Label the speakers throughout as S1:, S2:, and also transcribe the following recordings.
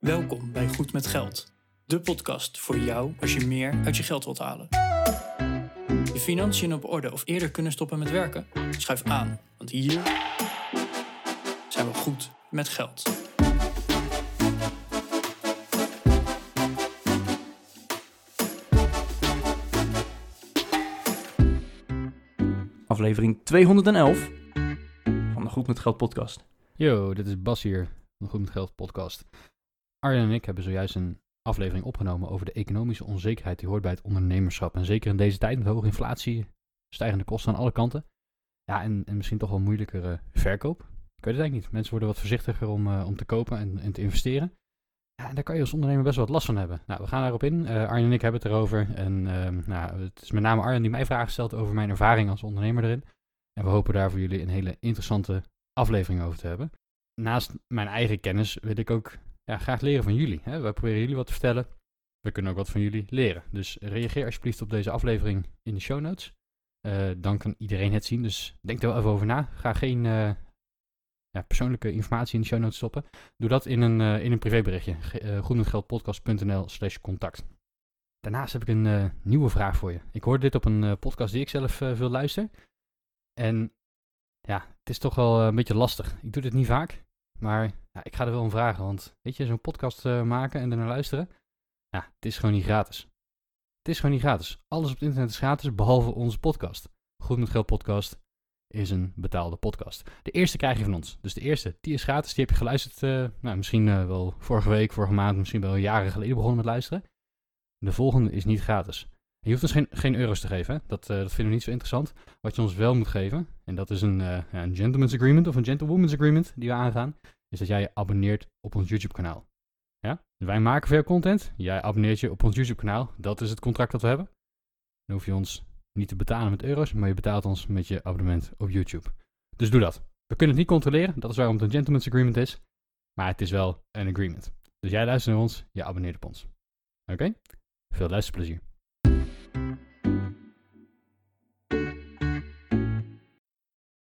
S1: Welkom bij Goed met Geld, de podcast voor jou als je meer uit je geld wilt halen. Je financiën op orde of eerder kunnen stoppen met werken? Schuif aan, want hier zijn we goed met geld. Aflevering 211 van de Goed met Geld podcast.
S2: Yo, dit is Bas hier, van de Goed met Geld podcast. Arjen en ik hebben zojuist een aflevering opgenomen over de economische onzekerheid die hoort bij het ondernemerschap. En zeker in deze tijd met hoge inflatie, stijgende kosten aan alle kanten. Ja, en, en misschien toch wel moeilijkere verkoop. Ik weet het eigenlijk niet. Mensen worden wat voorzichtiger om, eh, om te kopen en, en te investeren. Ja, en daar kan je als ondernemer best wel wat last van hebben. Nou, we gaan daarop in. Eh, Arjen en ik hebben het erover. En ehm, nou, het is met name Arjen die mij vragen stelt over mijn ervaring als ondernemer erin. En we hopen daar voor jullie een hele interessante aflevering over te hebben. Naast mijn eigen kennis wil ik ook ja, graag leren van jullie. Hè? We proberen jullie wat te vertellen. We kunnen ook wat van jullie leren. Dus reageer alsjeblieft op deze aflevering in de show notes. Eh, dan kan iedereen het zien. Dus denk er wel even over na. Ga geen eh, ja, persoonlijke informatie in de show notes stoppen. Doe dat in een, uh, in een privéberichtje. Uh, slash contact. Daarnaast heb ik een nieuwe vraag voor je. Ik hoorde dit op een podcast die ik zelf veel luister. En ja, het is toch wel een beetje lastig. Ik doe dit niet vaak. Maar ja, ik ga er wel om vragen. Want weet je, zo'n podcast maken en er naar luisteren. Ja, het is gewoon niet gratis. Het is gewoon niet gratis. Alles op het internet is gratis, behalve onze podcast. Goed met Geld podcast is een betaalde podcast. De eerste krijg je van ons. Dus de eerste, die is gratis. Die heb je geluisterd, uh, nou, misschien uh, wel vorige week, vorige maand, misschien wel jaren geleden begonnen met luisteren. De volgende is niet gratis. Je hoeft ons geen, geen euro's te geven. Dat, dat vinden we niet zo interessant. Wat je ons wel moet geven, en dat is een, een gentleman's agreement of een gentlewoman's agreement die we aangaan, is dat jij je abonneert op ons YouTube kanaal. Ja? Wij maken veel content. Jij abonneert je op ons YouTube kanaal. Dat is het contract dat we hebben. Dan hoef je ons niet te betalen met euro's, maar je betaalt ons met je abonnement op YouTube. Dus doe dat. We kunnen het niet controleren, dat is waarom het een gentleman's agreement is. Maar het is wel een agreement. Dus jij luistert naar ons, je abonneert op ons. Oké? Veel luisterplezier.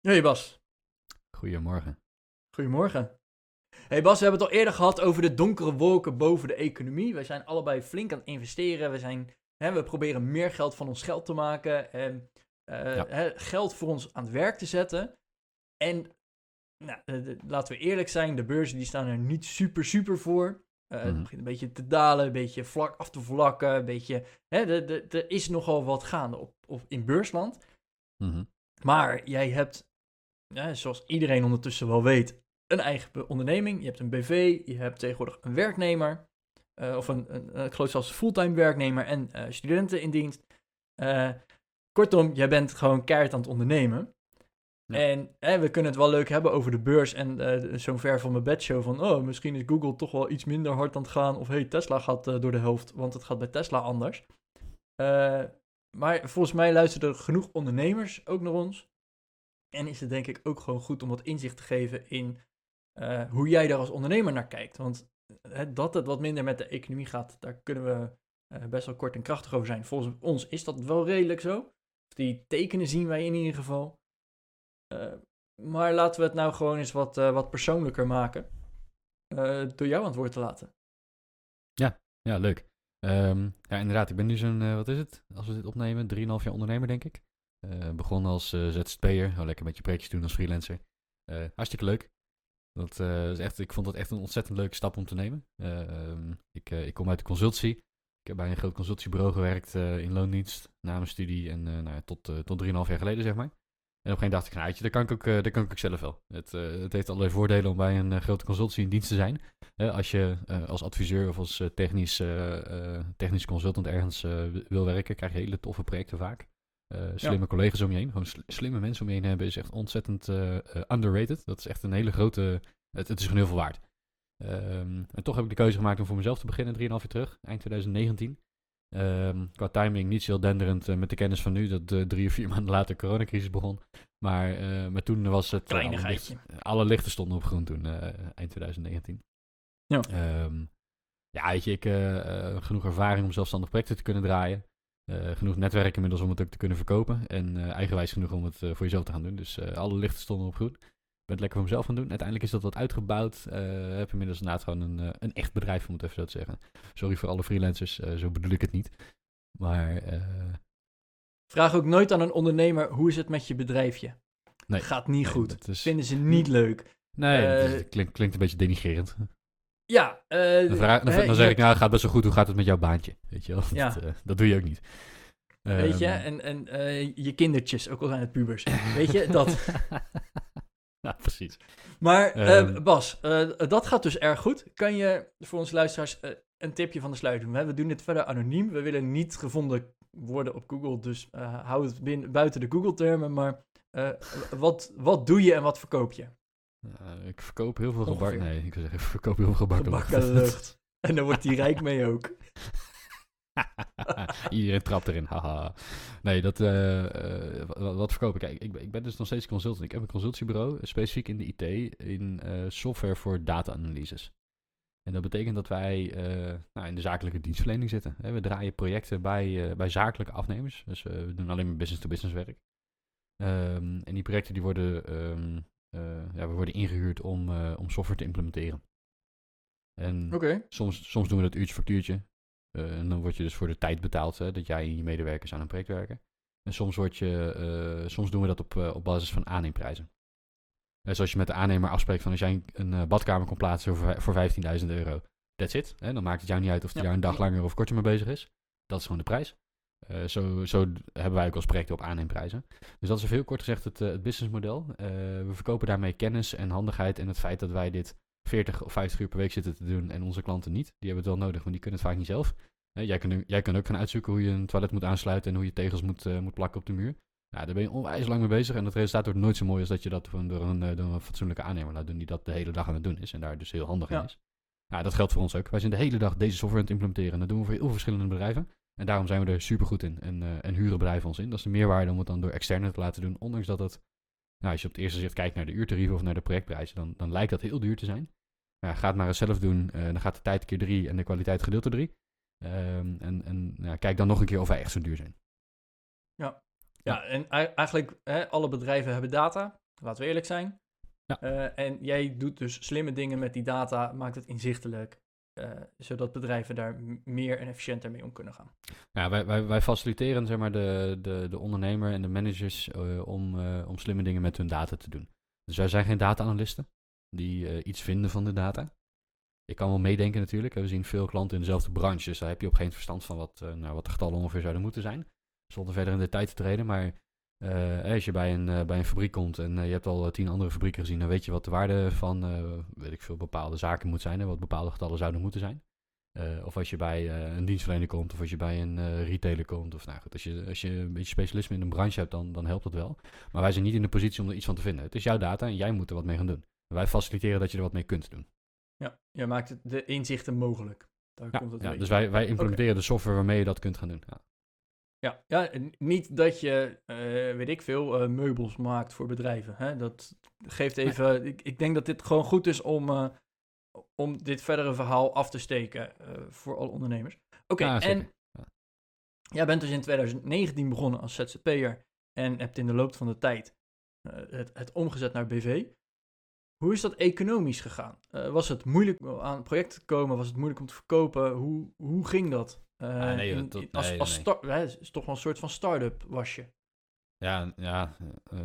S1: Hey Bas.
S2: Goedemorgen.
S1: Goedemorgen. Hey Bas, we hebben het al eerder gehad over de donkere wolken boven de economie. Wij zijn allebei flink aan het investeren. We zijn Hè, we proberen meer geld van ons geld te maken. En uh, ja. hè, geld voor ons aan het werk te zetten. En nou, de, laten we eerlijk zijn, de beurzen die staan er niet super, super voor. Uh, mm. Het begint een beetje te dalen, een beetje vlak af te vlakken. Een beetje, hè, er is nogal wat gaande op, op, in beursland.
S2: Mm -hmm.
S1: Maar jij hebt, ja, zoals iedereen ondertussen wel weet, een eigen onderneming. Je hebt een BV, je hebt tegenwoordig een werknemer. Uh, of een, een, een, ik geloof zelfs fulltime werknemer en uh, studenten in dienst. Uh, kortom, jij bent gewoon keihard aan het ondernemen. Ja. En we kunnen het wel leuk hebben over de beurs en zo'n ver van mijn bedshow van... oh, misschien is Google toch wel iets minder hard aan het gaan... of hey, Tesla gaat door de helft, want het gaat bij Tesla anders. maar volgens mij luisteren er genoeg ondernemers ook naar ons. En is het denk ik ook gewoon goed om wat inzicht te geven in hoe jij daar als ondernemer naar kijkt. Want dat het wat minder met de economie gaat, daar kunnen we uh, best wel kort en krachtig over zijn. Volgens ons is dat wel redelijk zo. Die tekenen zien wij in ieder geval. Maar laten we het nou gewoon eens wat, wat persoonlijker maken. door jou aan het woord te laten.
S2: Ja, ja leuk. Um, ja, inderdaad. Ik ben nu zo'n, wat is het? Als we dit opnemen, 3,5 jaar ondernemer, denk ik. begonnen als ZZP'er. Oh, lekker een beetje projectjes doen als freelancer. hartstikke leuk. Dat uh, is echt, ik vond dat echt een ontzettend leuke stap om te nemen. Uh, ik, uh, ik kom uit de consultie. Ik heb bij een groot consultiebureau gewerkt in loondienst na mijn studie en nou ja, tot, tot 3,5 jaar geleden, zeg maar. En op een gegeven moment dacht ik, nou, dat kan ik ook, kan ik ook zelf wel. Het, het heeft allerlei voordelen om bij een grote consultie in dienst te zijn. als je als adviseur of als technisch, technisch consultant ergens wil werken, krijg je hele toffe projecten vaak. Uh, slimme ja. collega's om je heen, gewoon sl slimme mensen om je heen hebben, is echt ontzettend uh, uh, underrated. Dat is echt een hele grote. Het, het is gewoon heel veel waard. Um, en toch heb ik de keuze gemaakt om voor mezelf te beginnen, 3,5 jaar terug, eind 2019. Um, qua timing niet zo denderend met de kennis van nu, dat drie of vier maanden later de coronacrisis begon. Maar, maar toen was het.
S1: Alle, licht,
S2: alle, lichten stonden op groen toen, eind 2019.
S1: Ja.
S2: Um, ja, weet je, ik genoeg ervaring om zelfstandig projecten te kunnen draaien. Uh, genoeg netwerk inmiddels om het ook te kunnen verkopen. En uh, eigenwijs genoeg om het uh, voor jezelf te gaan doen. Dus alle lichten stonden op groen. ben het lekker voor mezelf gaan doen. Uiteindelijk is dat wat uitgebouwd. Heb inmiddels inderdaad gewoon een, een echt bedrijf, om het even zo te zeggen. Sorry voor alle freelancers, zo bedoel ik het niet. Maar...
S1: Vraag ook nooit aan een ondernemer, hoe is het met je bedrijfje?
S2: Nee,
S1: Gaat niet
S2: nee,
S1: goed.
S2: is-
S1: Vinden ze niet leuk.
S2: Nee,
S1: Eh,
S2: het klinkt, klinkt een beetje denigrerend.
S1: Ja, eh,
S2: Dan, vraag, dan,
S1: hè,
S2: dan zeg ik, nou, gaat best wel goed. Hoe gaat het met jouw baantje? Weet je wel?
S1: Ja.
S2: Dat, eh, dat doe je ook niet.
S1: Weet je,
S2: Ehm,
S1: en, en eh, je kindertjes, ook al zijn het pubers. Weet je, dat.
S2: ja, precies.
S1: Maar eh,
S2: Ehm.
S1: Bas, dat gaat dus erg goed. Kan je voor onze luisteraars een tipje van de sluit doen? Hè? We doen dit verder anoniem. We willen niet gevonden worden op Google, dus hou het binnen, buiten de Google-termen. Maar wat, wat doe je en wat verkoop je?
S2: Eh, ik verkoop heel veel gebakken.
S1: Ongeveer.
S2: Nee, ik wil zeggen, ik verkoop heel veel gebakken lucht.
S1: Gebakken lucht. En daar wordt hij rijk mee ook.
S2: Iedereen trapt erin, haha. Nee, dat, eh, eh, wat, wat verkoop ik? Kijk, ik, ben- ik ben dus nog steeds consultant. Ik heb een consultiebureau, specifiek in de IT, in software voor data-analyses. En dat betekent dat wij nou, in de zakelijke dienstverlening zitten. Hè. We draaien projecten bij, bij zakelijke afnemers. Dus we doen alleen maar business-to-business werk. Ehm, en die projecten die worden, ehm, eh, ja, we worden ingehuurd om, eh, om software te implementeren. En. Soms, soms doen we dat uurtje factuurtje. Eh, en dan word je dus voor de tijd betaald hè, dat jij en je medewerkers aan een project werken. En soms, word je, eh, soms doen we dat op, eh, op basis van aanneemprijzen. Eh, zoals je met de aannemer afspreekt van als jij een, eh, badkamer kon plaatsen voor, voor 15.000 euro. That's it. Hè? Dan maakt het jou niet uit of hij
S1: Ja.
S2: daar een dag langer of korter mee bezig is. Dat is gewoon de prijs. Eh, zo, zo hebben wij ook als projecten op aanneemprijzen. Dus dat is even heel kort gezegd het, eh, het businessmodel. Eh, we verkopen daarmee kennis en handigheid en het feit dat wij dit 40 of 50 uur per week zitten te doen en onze klanten niet. Die hebben het wel nodig, want die kunnen het vaak niet zelf. Jij, kunt, jij kunt ook gaan uitzoeken hoe je een toilet moet aansluiten en hoe je tegels moet, moet plakken op de muur. Nou, daar ben je onwijs lang mee bezig en het resultaat wordt nooit zo mooi als dat je dat door een, door een fatsoenlijke aannemer laat doen die dat de hele dag aan het doen is en daar dus heel handig
S1: Ja.
S2: in is. Ja, dat geldt voor ons ook. Wij zijn de hele dag deze software aan het implementeren en dat doen we voor heel veel verschillende bedrijven. En daarom zijn we er super goed in en, eh, en huren bedrijven ons in. Dat is de meerwaarde om het dan door externen te laten doen, ondanks dat het, nou, als je op het eerste zicht kijkt naar de uurtarieven of naar de projectprijzen, dan, dan lijkt dat heel duur te zijn. Ja, ga het maar eens zelf doen. eh, dan gaat de tijd keer drie en de kwaliteit gedeeld door drie. Ehm, en en ja, kijk dan nog een keer of wij echt zo duur zijn.
S1: Ja, en ei- eigenlijk, hè, alle bedrijven hebben data. Laten we eerlijk zijn.
S2: Ja.
S1: Eh, en jij doet dus slimme dingen met die data, maakt het inzichtelijk. Eh, zodat bedrijven daar meer en efficiënter mee om kunnen gaan.
S2: Ja, wij, wij, wij faciliteren zeg maar, de, de, de ondernemer en de managers eh, om, eh, om slimme dingen met hun data te doen. Dus wij zijn geen data-analysten die iets vinden van de data. Ik kan wel meedenken natuurlijk. We zien veel klanten in dezelfde branche, dus daar heb je op geen verstand van wat, nou, wat de getallen ongeveer zouden moeten zijn. Zonder verder in detail te treden, maar eh, als je bij een, eh, bij een fabriek komt en eh, je hebt al tien andere fabrieken gezien, dan weet je wat de waarde van, weet ik veel, bepaalde zaken moet zijn en wat bepaalde getallen zouden moeten zijn. Of als je bij een dienstverlener komt, of als je bij een retailer komt. Of nou goed, als je, als je een beetje specialisme in een branche hebt, dan, dan helpt dat wel. Maar wij zijn niet in de positie om er iets van te vinden. Het is jouw data en jij moet er wat mee gaan doen. Wij faciliteren dat je er wat mee kunt doen.
S1: Ja, je maakt de inzichten mogelijk. Daar
S2: Ja,
S1: komt het
S2: ja, dus wij, wij implementeren de software waarmee je dat kunt gaan doen. Ja.
S1: Ja, ja niet dat je, eh, weet ik veel, eh, meubels maakt voor bedrijven. Hè? Dat geeft even. Ik, ik denk dat dit gewoon goed is om, eh, om dit verdere verhaal af te steken voor alle ondernemers. Oké,
S2: Ja,
S1: en jij bent dus in 2019 begonnen als ZZP'er en hebt in de loop van de tijd het, het omgezet naar BV. Hoe is dat economisch gegaan? Was het moeilijk om aan het project te komen? Was het moeilijk om te verkopen? Hoe, hoe ging dat? Eh,
S2: Ah, nee, joh,
S1: in-
S2: dat-
S1: in- als,
S2: nee,
S1: als
S2: nee.
S1: hè, is toch wel een soort van start-up was je.
S2: Ja, ja eh,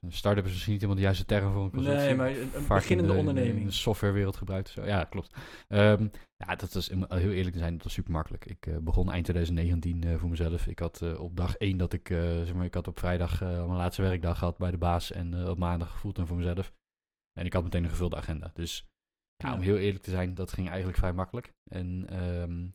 S2: een start-up is misschien niet helemaal de juiste term voor een consultie.
S1: Nee, maar een,
S2: Vaak
S1: beginnende
S2: in de,
S1: onderneming.
S2: In de softwarewereld gebruikt. Zo. Ja, klopt. Ehm, ja, dat is om heel eerlijk te zijn, dat was super makkelijk. Ik eh, begon eind 2019 eh, voor mezelf. Ik had eh, op dag 1 dat ik, eh, zeg maar, ik had op vrijdag eh, mijn laatste werkdag gehad bij de baas en eh, op maandag fulltime voor mezelf. En ik had meteen een gevulde agenda. Dus ja, om heel eerlijk te zijn, dat ging eigenlijk vrij makkelijk. En ehm,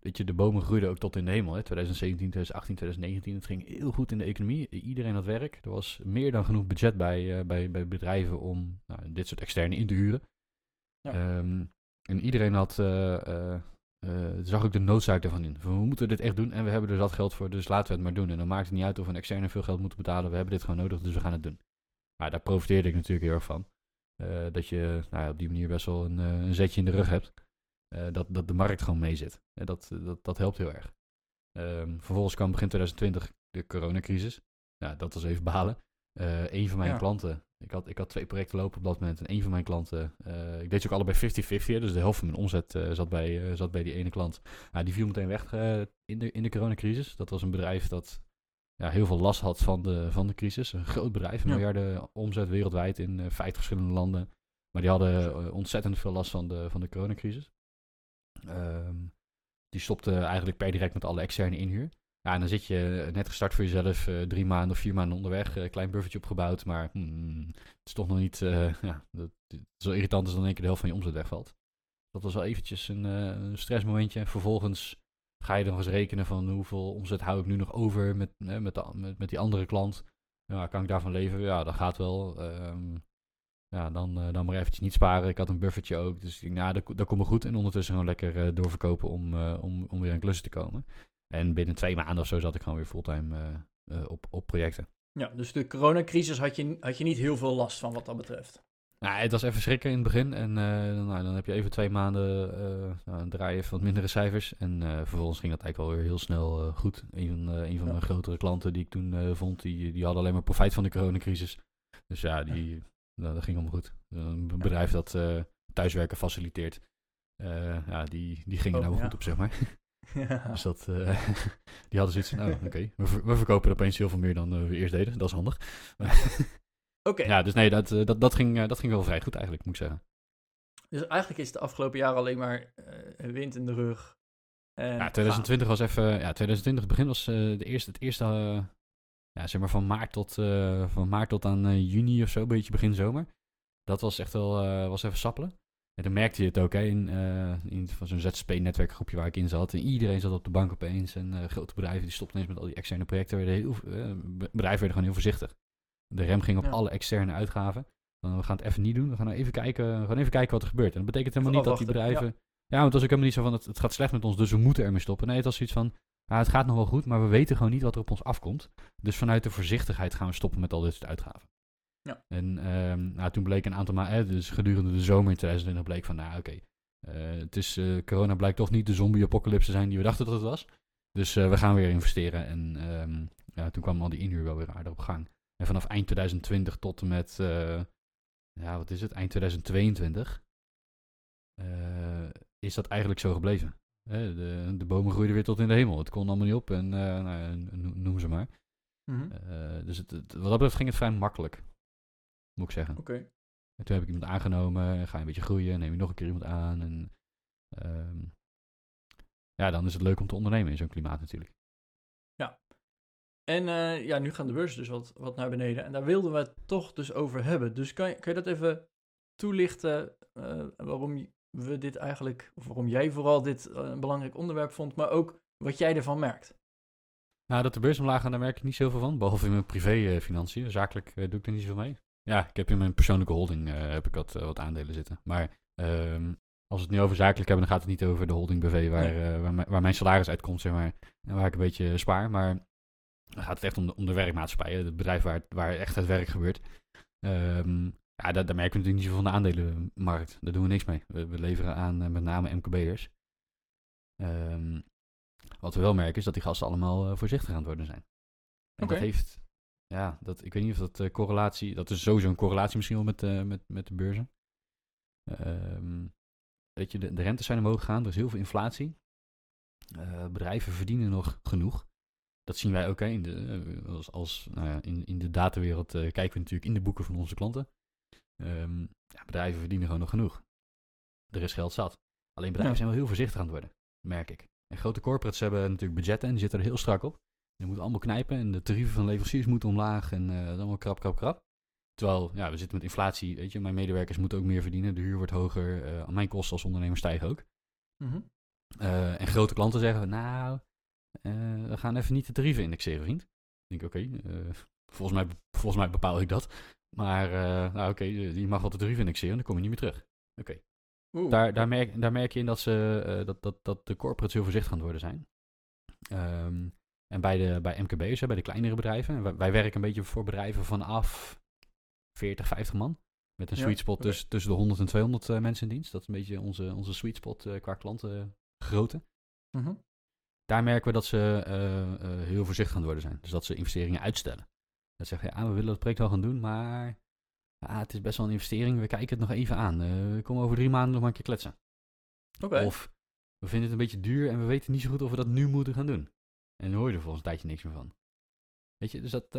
S2: weet je, de bomen groeiden ook tot in de hemel. Hè? 2017, 2018, 2019. Het ging heel goed in de economie. Iedereen had werk. Er was meer dan genoeg budget bij, eh, bij, bij bedrijven om nou, dit soort externe in te huren.
S1: Ja.
S2: Ehm, en iedereen had, eh, eh, zag ook de noodzaak ervan in. Van, we moeten dit echt doen en we hebben er dat geld voor, dus laten we het maar doen. En dan maakt het niet uit of we een externe veel geld moeten betalen. We hebben dit gewoon nodig, dus we gaan het doen. Maar daar profiteerde ik natuurlijk heel erg van. Dat je nou ja, op die manier best wel een, een zetje in de rug hebt. Eh, dat, dat de markt gewoon mee zit. Eh, dat, dat, dat helpt heel erg. Ehm, vervolgens kwam begin 2020 de coronacrisis. Ja, dat was even balen. Eh een van mijn
S1: Ja.
S2: klanten ik had, ik had twee projecten lopen op dat moment. En een van mijn klanten, eh, ik deed ze ook allebei 50-50. Dus de helft van mijn omzet eh, zat, bij, eh, zat bij die ene klant. Nou, die viel meteen weg eh, in, de, in de coronacrisis. Dat was een bedrijf dat ja, heel veel last had van de, van de crisis. Een groot bedrijf, een
S1: Ja.
S2: miljarden omzet wereldwijd in eh 50 verschillende landen. Maar die hadden eh, ontzettend veel last van de, van de coronacrisis. Ehm, die stopte eigenlijk per direct met alle externe inhuur. Ja, en dan zit je net gestart voor jezelf, eh, drie maanden of vier maanden onderweg, eh, klein buffertje opgebouwd, maar hmm, het is toch nog niet, eh, ja, dat, is irritant als dan in één keer de helft van je omzet wegvalt. Dat was wel eventjes een, een stressmomentje. Vervolgens ga je dan eens rekenen van hoeveel omzet hou ik nu nog over met, met, de, met, met die andere klant. Ja, kan ik daarvan leven? Ja, dat gaat wel. Ehm, ja, dan, eh, dan maar eventjes niet sparen. Ik had een buffertje ook. Dus ik nou, dat, dat komt me goed. En ondertussen gewoon lekker eh, doorverkopen om, eh, om, om weer aan klussen te komen. En binnen twee maanden of zo zat ik gewoon weer fulltime op, op projecten.
S1: Ja, dus de coronacrisis had je, had je niet heel veel last van wat dat betreft.
S2: Nou, het was even schrikken in het begin. En dan- nou, dan heb je even twee maanden nou, dan draai je even wat mindere cijfers. En vervolgens ging dat eigenlijk wel weer heel snel goed. Een van, een van
S1: Ja.
S2: mijn grotere klanten die ik toen vond, die, die hadden alleen maar profijt van de coronacrisis. Dus ja, die, nou, dat ging allemaal goed. Een bedrijf dat eh, thuiswerken faciliteert. eh, ja, die, die gingen
S1: Oh,
S2: nou
S1: ja.
S2: goed op, zeg maar.
S1: ja.
S2: Dus dat, eh, die hadden zoiets van, oh, oké, we, ver- we verkopen er opeens heel veel meer dan eh, we eerst deden. Dat is handig.
S1: Oké,
S2: ja, dus nee, dat, eh, dat, dat, ging, eh, dat ging wel vrij goed eigenlijk, moet ik zeggen.
S1: dus eigenlijk is het de afgelopen jaren alleen maar eh, wind in de rug. En
S2: Ja, 2020 was even, ja, 2020 begin was eh, de eerste, het eerste, eh, ja, zeg maar van maart tot, eh, van maart tot aan eh, juni of zo, een beetje begin zomer. Dat was echt wel, eh, was even sappelen. En dan merkte je het ook, hè, in, in van zo'n ZSP-netwerkgroepje waar ik in zat. En iedereen zat op de bank opeens. En grote bedrijven die stopten ineens met al die externe projecten. Werden heel, be- bedrijven werden gewoon heel voorzichtig. De rem ging op
S1: Ja.
S2: alle externe uitgaven. Dan, we gaan het even niet doen. We gaan nou even kijken, we gaan even kijken wat er gebeurt. En dat betekent helemaal niet dat die
S1: ja.
S2: bedrijven... Ja, want het was ook helemaal niet zo van, het, het gaat slecht met ons, dus we moeten ermee stoppen. Nee, het was zoiets van, ja, het gaat nog wel goed, maar we weten gewoon niet wat er op ons afkomt. Dus vanuit de voorzichtigheid gaan we stoppen met al dit soort uitgaven.
S1: Ja.
S2: En ehm, nou, toen bleek een aantal maanden, dus gedurende de zomer in 2020 bleek van, nou oké, eh, het is, eh, corona blijkt toch niet de zombie-apocalypse te zijn die we dachten dat het was. Dus eh, we gaan weer investeren. En ehm, ja, toen kwam al die inhuur wel weer aardig op gang. En vanaf eind 2020 tot en met, eh, ja, wat is het, eind 2022, eh, is dat eigenlijk zo gebleven. De, de bomen groeiden weer tot in de hemel. Het kon allemaal niet op en eh, nou, ja, no- noem ze maar.
S1: Mhm.
S2: Eh, dus het, het- wat dat betreft ging het vrij makkelijk, moet ik zeggen.
S1: Oké.
S2: En toen heb ik iemand aangenomen, ga je een beetje groeien, neem je nog een keer iemand aan. En, ehm, ja, dan is het leuk om te ondernemen in zo'n klimaat natuurlijk.
S1: En eh, ja, nu gaan de beurzen dus wat, wat naar beneden. En daar wilden we het toch dus over hebben. Dus kan je, kan je dat even toelichten eh, waarom je- we dit eigenlijk, of waarom jij vooral dit eh, een belangrijk onderwerp vond, maar ook wat jij ervan merkt?
S2: Nou, dat de beurs omlaag gaat, daar merk ik niet zoveel van. Behalve in mijn privé-financiën. Zakelijk eh, doe ik er niet zoveel mee. Ja, ik heb in mijn persoonlijke holding eh, heb ik wat, eh, wat aandelen zitten. Maar ehm, als we het nu over zakelijk hebben, dan gaat het niet over de holding BV waar,
S1: Nee.
S2: eh, waar, mijn- waar mijn salaris uitkomt, zeg maar. En waar ik een beetje spaar. Maar dan gaat het echt om de, om de Het bedrijf waar, waar echt het werk gebeurt. Ehm, ja, daar, daar merken we natuurlijk niet zoveel van de aandelenmarkt. Daar doen we niks mee. We, we leveren aan eh, met name MKB'ers. Ehm, wat we wel merken is dat die gasten allemaal eh, voorzichtig aan het worden zijn. En
S1: Oké.
S2: dat heeft, ja, dat, ik weet niet of dat eh, correlatie, dat is sowieso een correlatie misschien wel met, met, met de beurzen. Ehm, weet je, de, de rentes zijn omhoog gegaan, er is heel veel inflatie. Bedrijven verdienen nog genoeg. Dat zien wij ook hè, in, de, als, als, nou ja, in, in de datawereld kijken we natuurlijk in de boeken van onze klanten. Ehm, ja, bedrijven verdienen gewoon nog genoeg. Er is geld zat. Alleen bedrijven zijn wel heel voorzichtig aan het worden, merk ik. En grote corporates hebben natuurlijk budgetten en die zitten er heel strak op. Die moeten allemaal knijpen en de tarieven van leveranciers moeten omlaag en is allemaal krap, krap, krap. Terwijl, ja, we zitten met inflatie, weet je, mijn medewerkers moeten ook meer verdienen, de huur wordt hoger, eh, mijn kosten als ondernemer stijgen ook.
S1: Mhm.
S2: Eh, en grote klanten zeggen, nou, we gaan even niet de tarieven indexeren, vriend. Ik denk, oké, volgens, mij, volgens mij bepaal ik dat. Maar, eh, nou oké, je mag wel de tarieven indexeren, dan kom je niet meer terug. Oké. Daar, daar, merk, daar merk je in dat, ze, eh, dat, dat, dat de corporates heel voorzichtig aan het worden zijn. Ehm, en bij, de, bij MKB'ers, hè, bij de kleinere bedrijven, en wij, wij werken een beetje voor bedrijven vanaf 40, 50 man. Met een
S1: Ja,
S2: sweet spot tussen, tussen de 100 en 200 eh, mensen in dienst. Dat is een beetje onze, onze sweet spot eh, qua klantengrootte.
S1: Mhm.
S2: Daar merken we dat ze eh, eh, heel voorzichtig aan het worden zijn. Dus dat ze investeringen uitstellen. Dat zeggen, ja, we willen dat project wel gaan doen, maar ah, het is best wel een investering, we kijken het nog even aan. Eh, we komen over drie maanden nog maar een keer kletsen.
S1: Oké.
S2: Of we vinden het een beetje duur en we weten niet zo goed of we dat nu moeten gaan doen. En dan hoor je er volgens een tijdje niks meer van. Weet je, dus dat,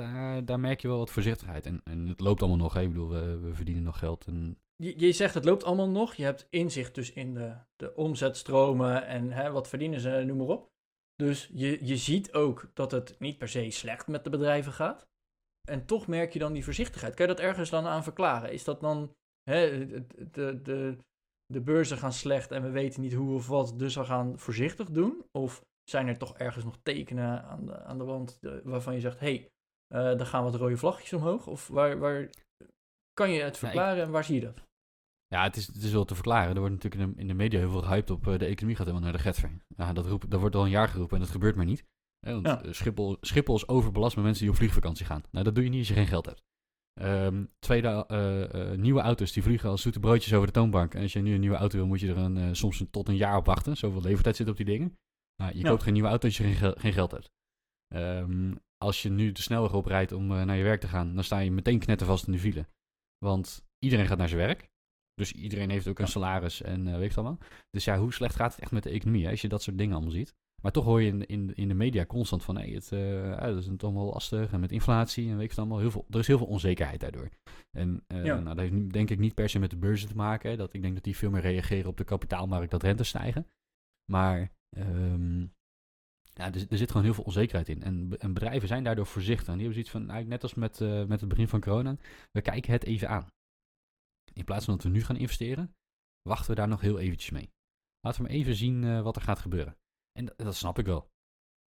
S2: daar merk je wel wat voorzichtigheid. En, en het loopt allemaal nog, hè. ik bedoel, we, we verdienen nog geld. En,
S1: Je, je zegt het loopt allemaal nog. Je hebt inzicht dus in de, de omzetstromen en hè, wat verdienen ze, noem maar op. Dus je, je ziet ook dat het niet per se slecht met de bedrijven gaat. En toch merk je dan die voorzichtigheid. Kan je dat ergens dan aan verklaren? Is dat dan hè, de, de, de, beurzen gaan slecht en we weten niet hoe of wat, dus we gaan voorzichtig doen? Of zijn er toch ergens nog tekenen aan de, aan de wand waarvan je zegt, hé, hey, daar gaan wat rode vlaggetjes omhoog? Of waar, waar kan je het verklaren en waar zie je dat?
S2: ja, het is, het is wel te verklaren. Er wordt natuurlijk in de, in de media heel veel gehyped op eh, de economie gaat helemaal naar de getver. Ja, dat, roep, dat wordt al een jaar geroepen en dat gebeurt maar niet. Hè, want
S1: Ja.
S2: eh, Schiphol, Schiphol is overbelast met mensen die op vliegvakantie gaan. Nou, dat doe je niet als je geen geld hebt. Ehm, tweede, eh, eh, nieuwe auto's die vliegen als zoete broodjes over de toonbank. En als je nu een nieuwe auto wil, moet je er een, soms een- tot een jaar op wachten. Zoveel levertijd zit op die dingen. Nou, je
S1: Ja.
S2: koopt geen nieuwe auto als je geen, gel- geen geld hebt. Ehm, als je nu de snelweg oprijdt om naar je werk te gaan, dan sta je meteen knettervast in de file. Want iedereen gaat naar zijn werk. Dus iedereen heeft ook een
S1: Ja.
S2: salaris en weet je het allemaal. Dus ja, hoe slecht gaat het echt met de economie hè, als je dat soort dingen allemaal ziet? Maar toch hoor je in, in, in de media constant van, hé, het, eh, dat is het allemaal lastig en met inflatie en weet ik het allemaal. Heel veel, er is heel veel onzekerheid daardoor. En eh,
S1: Ja.
S2: nou, dat heeft denk ik niet per se met de beurzen te maken. Hè, dat, ik denk dat die veel meer reageren op de kapitaalmarkt dat rentes stijgen. Maar ehm, ja, er, er zit gewoon heel veel onzekerheid in. En, en bedrijven zijn daardoor voorzichtig. En die hebben zoiets van, nou, net als met, eh, met het begin van corona, we kijken het even aan. In plaats van dat we nu gaan investeren, wachten we daar nog heel eventjes mee. Laten we maar even zien wat er gaat gebeuren. En dat, dat snap ik wel.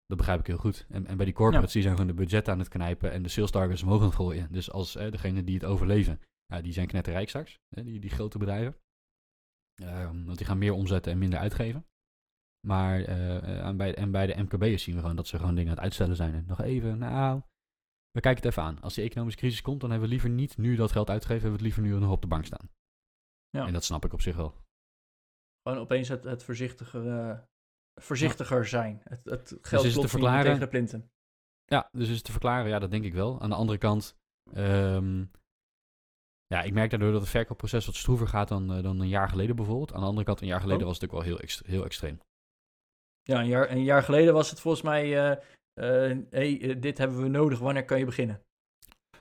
S2: Dat begrijp ik heel goed. En, en bij die corporates, die zijn gewoon de budget aan het knijpen en de sales targets omhoog aan het gooien. Dus als eh, degene die het overleven, ja, die zijn knetterrijk straks, hè, die, die grote bedrijven. Ehm, want die gaan meer omzetten en minder uitgeven. Maar eh, eh, en, bij, en bij de MKB'ers zien we gewoon dat ze gewoon dingen aan het uitstellen zijn. En nog even, nou, we kijken het even aan. Als die economische crisis komt, dan hebben we liever niet nu dat geld uitgeven, hebben we het liever nu nog op de bank staan.
S1: Ja.
S2: En dat snap ik op zich wel.
S1: Gewoon opeens het, het voorzichtiger, eh, voorzichtiger zijn. Het, het geld
S2: te
S1: klopt niet
S2: verklaren?
S1: tegen de plinten.
S2: Ja, dus is het te verklaren, ja, dat denk ik wel. Aan de andere kant, ehm, ja, ik merk daardoor dat het verkoopproces wat stroever gaat dan, eh, dan een jaar geleden bijvoorbeeld. Aan de andere kant, een jaar geleden
S1: Oh.
S2: was het ook wel heel, ext- heel extreem.
S1: Ja, een jaar, een jaar geleden was het volgens mij, eh, hey, dit hebben we nodig, wanneer kan je beginnen?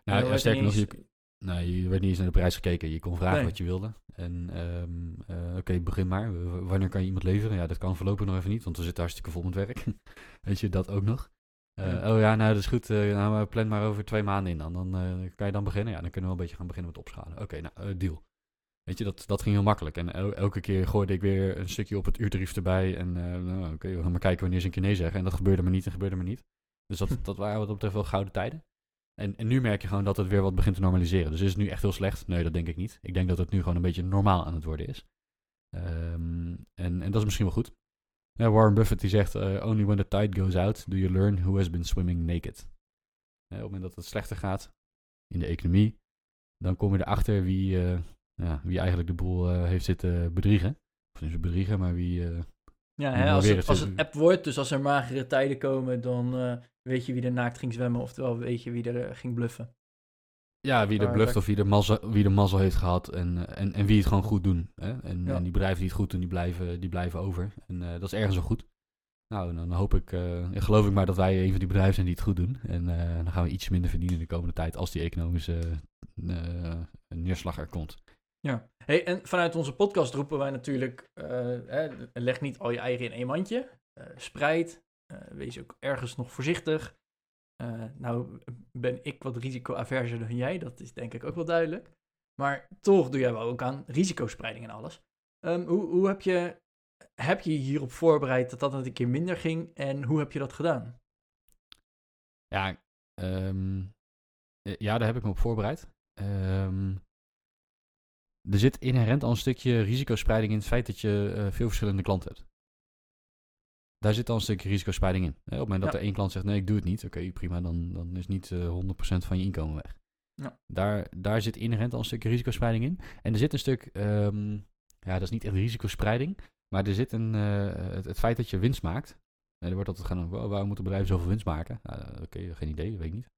S1: En
S2: Nou, ja, sterker nog, je, nee, je werd niet eens naar de prijs gekeken. Je kon vragen
S1: Nee.
S2: wat je wilde. En ehm, eh, oké, begin maar. W- wanneer kan je iemand leveren? Ja, dat kan voorlopig nog even niet, want we zitten hartstikke vol met werk. Weet je, dat ook nog. Eh,
S1: Ja.
S2: Oh ja, nou dat is goed. eh, nou, plan maar over twee maanden in dan. Dan kan je dan beginnen. Ja, dan kunnen we wel een beetje gaan beginnen met opschalen. Oké, nou, deal. Weet je, dat, dat ging heel makkelijk. En el- elke keer gooide ik weer een stukje op het uurtarief erbij. En nou, oké, we gaan maar kijken wanneer ze een keer nee zeggen. En dat gebeurde maar niet en gebeurde maar niet. Dus dat, dat waren wat dat betreft wel gouden tijden. En, en nu merk je gewoon dat het weer wat begint te normaliseren. Dus is het nu echt heel slecht? Nee, dat denk ik niet. Ik denk dat het nu gewoon een beetje normaal aan het worden is. Ehm, en, en dat is misschien wel goed. Ja, Warren Buffett die zegt, eh, only when the tide goes out do you learn who has been swimming naked. Eh, op het moment dat het slechter gaat in de economie, dan kom je erachter wie, eh, ja, wie eigenlijk de boel heeft zitten bedriegen. Of niet bedriegen, maar wie...
S1: Ja, hè, als, het, als het app wordt, dus als er magere tijden komen, dan eh, weet je wie er naakt ging zwemmen, oftewel weet je wie er eh, ging bluffen.
S2: Ja, wie er bluft of wie de mazzel, wie de mazzel heeft gehad en, eh, en, en wie het gewoon goed doen. Hè? En,
S1: Ja.
S2: en die bedrijven die het goed doen, die blijven, die blijven over. En dat is ergens wel goed. Nou, dan hoop ik, eh, geloof ik maar dat wij een van die bedrijven zijn die het goed doen. En dan gaan we iets minder verdienen de komende tijd als die economische neerslag er komt.
S1: Ja. Hey, en vanuit onze podcast roepen wij natuurlijk, eh, leg niet al je eigen in één mandje. Eh, spreid, eh, wees ook ergens nog voorzichtig. Eh, nou ben ik wat risicoaverser dan jij, dat is denk ik ook wel duidelijk. Maar toch doe jij wel ook aan risicospreiding en alles. Ehm, hoe, hoe heb je, heb je hierop voorbereid dat dat een keer minder ging en hoe heb je dat gedaan?
S2: Ja, ehm, eh, ja, daar heb ik me op voorbereid. Ehm, er zit inherent al een stukje risicospreiding in het feit dat je eh, veel verschillende klanten hebt. Daar zit al een stukje risicospreiding in. Hè, op het moment dat
S1: Ja.
S2: er één klant zegt, nee, ik doe het niet. Oké, prima, dan, dan is niet eh 100% van je inkomen weg.
S1: Ja.
S2: Daar, daar zit inherent al een stukje risicospreiding in. En er zit een stuk, ehm, ja, dat is niet echt risicospreiding, maar er zit een, eh, het, het feit dat je winst maakt. En er wordt altijd gaan, wow, waarom moeten bedrijven zoveel winst maken? Nou, Oké, geen idee, weet ik niet.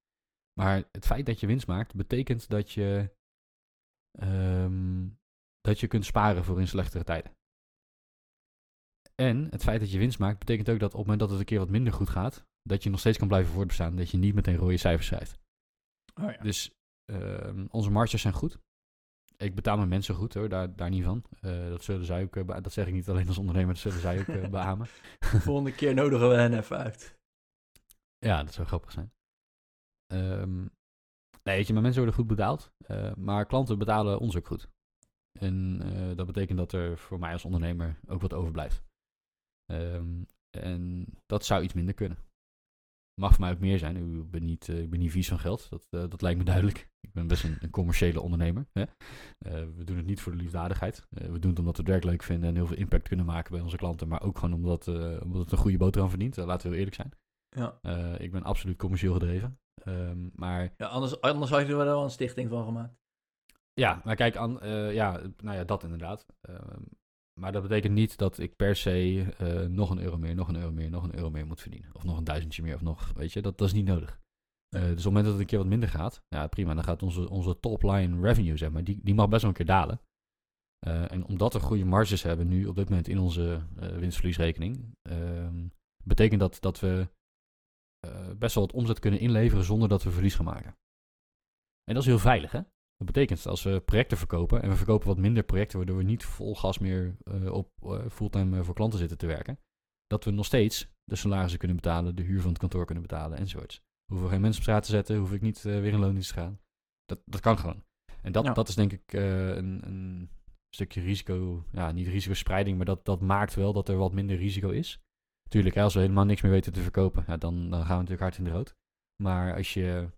S2: Maar het feit dat je winst maakt, betekent dat je ehm, dat je kunt sparen voor in slechtere tijden. En het feit dat je winst maakt, betekent ook dat op het moment dat het een keer wat minder goed gaat, dat je nog steeds kan blijven voortbestaan. Dat je niet meteen rode cijfers schrijft.
S1: Oh ja.
S2: Dus ehm, onze marges zijn goed. Ik betaal mijn mensen goed hoor, daar, daar niet van. Eh, dat zullen zij ook, eh, dat zeg ik niet alleen als ondernemer, dat zullen zij ook eh, beamen.
S1: Volgende keer nodigen we hen even uit.
S2: Ja, dat zou grappig zijn. Ehm, nee, weet je, mijn mensen worden goed betaald. eh, maar klanten betalen ons ook goed. En eh, dat betekent dat er voor mij als ondernemer ook wat overblijft. Ehm, en dat zou iets minder kunnen. Mag voor mij ook meer zijn. Ik ben niet, eh, ik ben niet vies van geld. Dat, dat lijkt me duidelijk. Ik ben best een, een commerciële ondernemer. Hè? We doen het niet voor de liefdadigheid. We doen het omdat we het werk leuk vinden en heel veel impact kunnen maken bij onze klanten. Maar ook gewoon omdat, omdat het een goede boterham verdient. Laten we heel eerlijk zijn.
S1: Ja.
S2: Ik ben absoluut commercieel gedreven. Ehm, maar
S1: Ja, anders, anders had je er wel een stichting van gemaakt.
S2: ja, maar kijk, aan, eh, ja, nou ja, dat inderdaad. Ehm, maar dat betekent niet dat ik per se eh, nog een euro meer, nog een euro meer, nog een euro meer moet verdienen. Of nog een duizendje meer, of nog, weet je, dat, dat is niet nodig. Eh, dus op het moment dat het een keer wat minder gaat, ja prima, dan gaat onze, onze top-line revenue, zeg maar, die, die mag best wel een keer dalen. En omdat we goede marges hebben nu op dit moment in onze winstverliesrekening, ehm, betekent dat dat we eh, best wel wat omzet kunnen inleveren zonder dat we verlies gaan maken. En dat is heel veilig, hè? Dat betekent als we projecten verkopen en we verkopen wat minder projecten, waardoor we niet vol gas meer eh, op eh, fulltime voor klanten zitten te werken, dat we nog steeds de salarissen kunnen betalen, de huur van het kantoor kunnen betalen enzovoorts. Hoeven we geen mensen op straat te zetten, hoef ik niet weer in loondienst te gaan. Dat, dat kan gewoon. En dat,
S1: Ja.
S2: dat is denk ik een, een stukje risico, ja, niet risicospreiding, maar dat, dat maakt wel dat er wat minder risico is. Tuurlijk, als we helemaal niks meer weten te verkopen, ja, dan, dan gaan we natuurlijk hard in de rood. Maar als je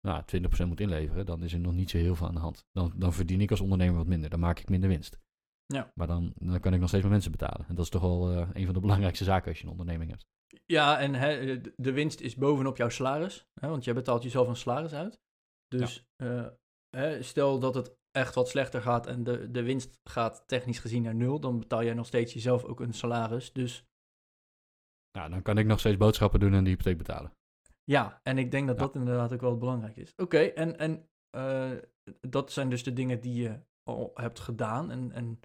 S2: nou, 20% moet inleveren, dan is er nog niet zo heel veel aan de hand. Dan, dan verdien ik als ondernemer wat minder. Dan maak ik minder winst.
S1: Ja.
S2: Maar dan, dan kan ik nog steeds mijn mensen betalen. En dat is toch wel eh, een van de belangrijkste zaken als je een onderneming hebt.
S1: Ja, en hè, de- winst is bovenop jouw salaris. Hè, want jij betaalt jezelf een salaris uit. Dus eh, hè, stel dat het echt wat slechter gaat en de, de winst gaat technisch gezien naar nul, dan betaal jij nog steeds jezelf ook een salaris. Dus
S2: Nou, dan kan ik nog steeds boodschappen doen en de hypotheek betalen.
S1: ja, en ik denk dat
S2: Ja.
S1: dat inderdaad ook wel belangrijk is. Oké, en, en eh, dat zijn dus de dingen die je al hebt gedaan. En, en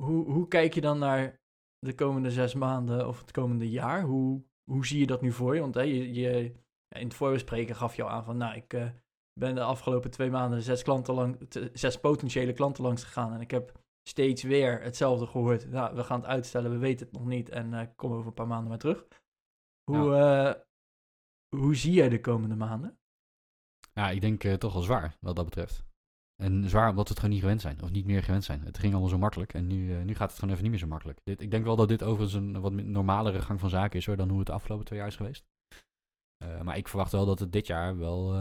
S1: hoe, hoe kijk je dan naar de komende zes maanden of het komende jaar? Hoe, hoe zie je dat nu voor je? Want hè, je, je, in het voorbespreken gaf je al aan van, nou, ik eh, ben de afgelopen twee maanden zes, klanten lang, zes potentiële klanten langs gegaan. En ik heb steeds weer hetzelfde gehoord. Nou, we gaan het uitstellen, we weten het nog niet. En eh kom over een paar maanden maar terug. Hoe, eh, hoe zie jij de komende maanden?
S2: Ja, ik denk eh, toch wel zwaar wat dat betreft. En zwaar omdat we het gewoon niet gewend zijn. Of niet meer gewend zijn. Het ging allemaal zo makkelijk. En nu, nu gaat het gewoon even niet meer zo makkelijk. Dit, ik denk wel dat dit overigens een wat normalere gang van zaken is hoor, dan hoe het de afgelopen twee jaar is geweest. Maar ik verwacht wel dat het dit jaar wel...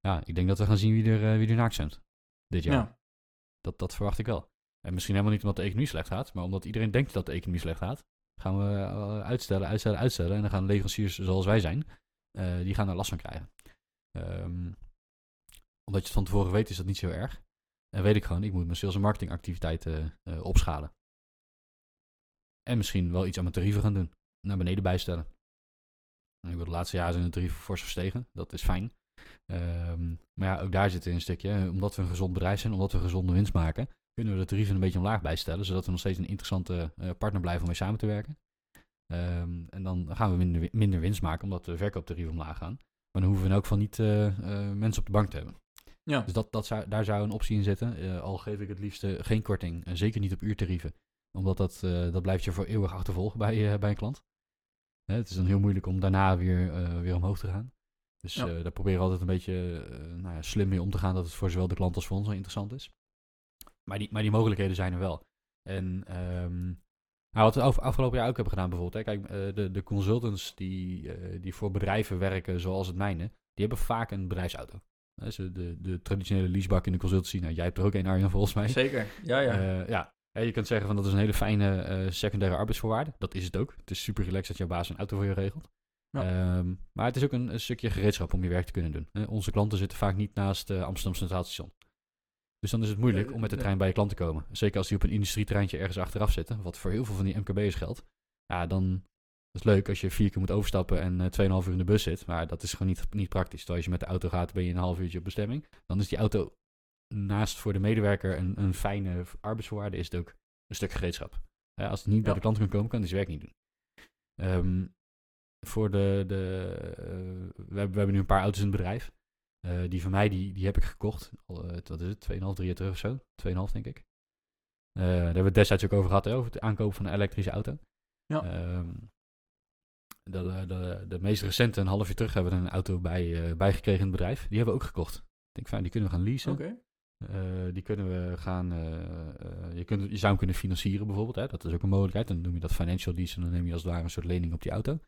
S2: ja, ik denk dat we gaan zien wie er, wie er naakt zijn. Dit jaar.
S1: Ja.
S2: Dat, dat verwacht ik wel. En misschien helemaal niet omdat de economie slecht gaat, maar omdat iedereen denkt dat de economie slecht gaat. Gaan we eh, uitstellen, uitstellen, uitstellen. En dan gaan leveranciers zoals wij zijn, eh, die gaan er last van krijgen. Ehm, omdat je het van tevoren weet, is dat niet zo erg. En weet ik gewoon, ik moet mijn sales- en marketingactiviteiten eh, opschalen. En misschien wel iets aan mijn tarieven gaan doen. Naar beneden bijstellen. En ik wil de laatste jaren zijn de tarieven fors gestegen. Dat is fijn. Ehm, maar ja, ook daar zit een stukje. Omdat we een gezond bedrijf zijn, omdat we gezonde winst maken, kunnen we de tarieven een beetje omlaag bijstellen. Zodat we nog steeds een interessante eh, partner blijven om mee samen te werken. Ehm, en dan gaan we minder, minder winst maken, omdat de verkooptarieven omlaag gaan. Maar dan hoeven we in elk geval niet eh, eh, mensen op de bank te hebben.
S1: Ja.
S2: Dus dat, dat zou, daar zou een optie in zitten. Al geef ik het liefst geen korting. en zeker niet op uurtarieven. Omdat dat, dat blijft je voor eeuwig achtervolgen bij, bij een klant. Hè, het is dan heel moeilijk om daarna weer, weer omhoog te gaan. Dus
S1: Ja.
S2: eh, daar proberen we altijd een beetje eh, nou ja, slim mee om te gaan. Dat het voor zowel de klant als voor ons wel interessant is. Maar die, maar die mogelijkheden zijn er wel. En ehm, nou, wat we af- afgelopen jaar ook hebben gedaan bijvoorbeeld. Hè, kijk, eh, de, de consultants die, die voor bedrijven werken zoals het mijne. Die hebben vaak een bedrijfsauto. De, de traditionele leasebak in de consultancy. Nou, jij hebt er ook een, Arjan, volgens mij.
S1: Zeker, ja, ja.
S2: Ja. Je kunt zeggen van dat is een hele fijne secundaire arbeidsvoorwaarde. Dat is het ook. Het is super relaxed dat jouw baas een auto voor je regelt.
S1: Ja.
S2: Ehm, maar het is ook een, een stukje gereedschap om je werk te kunnen doen. hè. onze klanten zitten vaak niet naast eh, Amsterdam Centraal Station. Dus dan is het moeilijk om met de trein bij je klant te komen. Zeker als die op een industrietreintje ergens achteraf zitten. Wat voor heel veel van die MKB'ers geldt. Ja, dan is het leuk als je vier keer moet overstappen en eh 2,5 uur in de bus zit. Maar dat is gewoon niet, niet praktisch. Terwijl als je met de auto gaat, ben je een half uurtje op bestemming. Dan is die auto naast voor de medewerker een, een fijne arbeidsvoorwaarde, is het ook een stuk gereedschap. Ja, als hij niet bij de klant kan komen, kan hij zijn werk niet doen. Ehm, voor de, de eh, we, hebben, we hebben nu een paar auto's in het bedrijf. Eh, die van mij, die, die heb ik gekocht. Al, eh, wat is het, 2,5, 3 jaar terug of zo. 2,5 denk ik. Daar hebben we het destijds ook over gehad, hè, over het aankopen van een elektrische auto.
S1: Ja.
S2: Ehm, de, de, de, meest recente, een half jaar terug, hebben we een auto bij, bijgekregen in het bedrijf. Die hebben we ook gekocht. Ik denk, fijn, die kunnen we gaan leasen. Die kunnen we gaan. je, kunt, je zou hem kunnen financieren bijvoorbeeld. Hè? Dat is ook een mogelijkheid. Dan noem je dat financial lease en dan neem je als het ware een soort lening op die auto.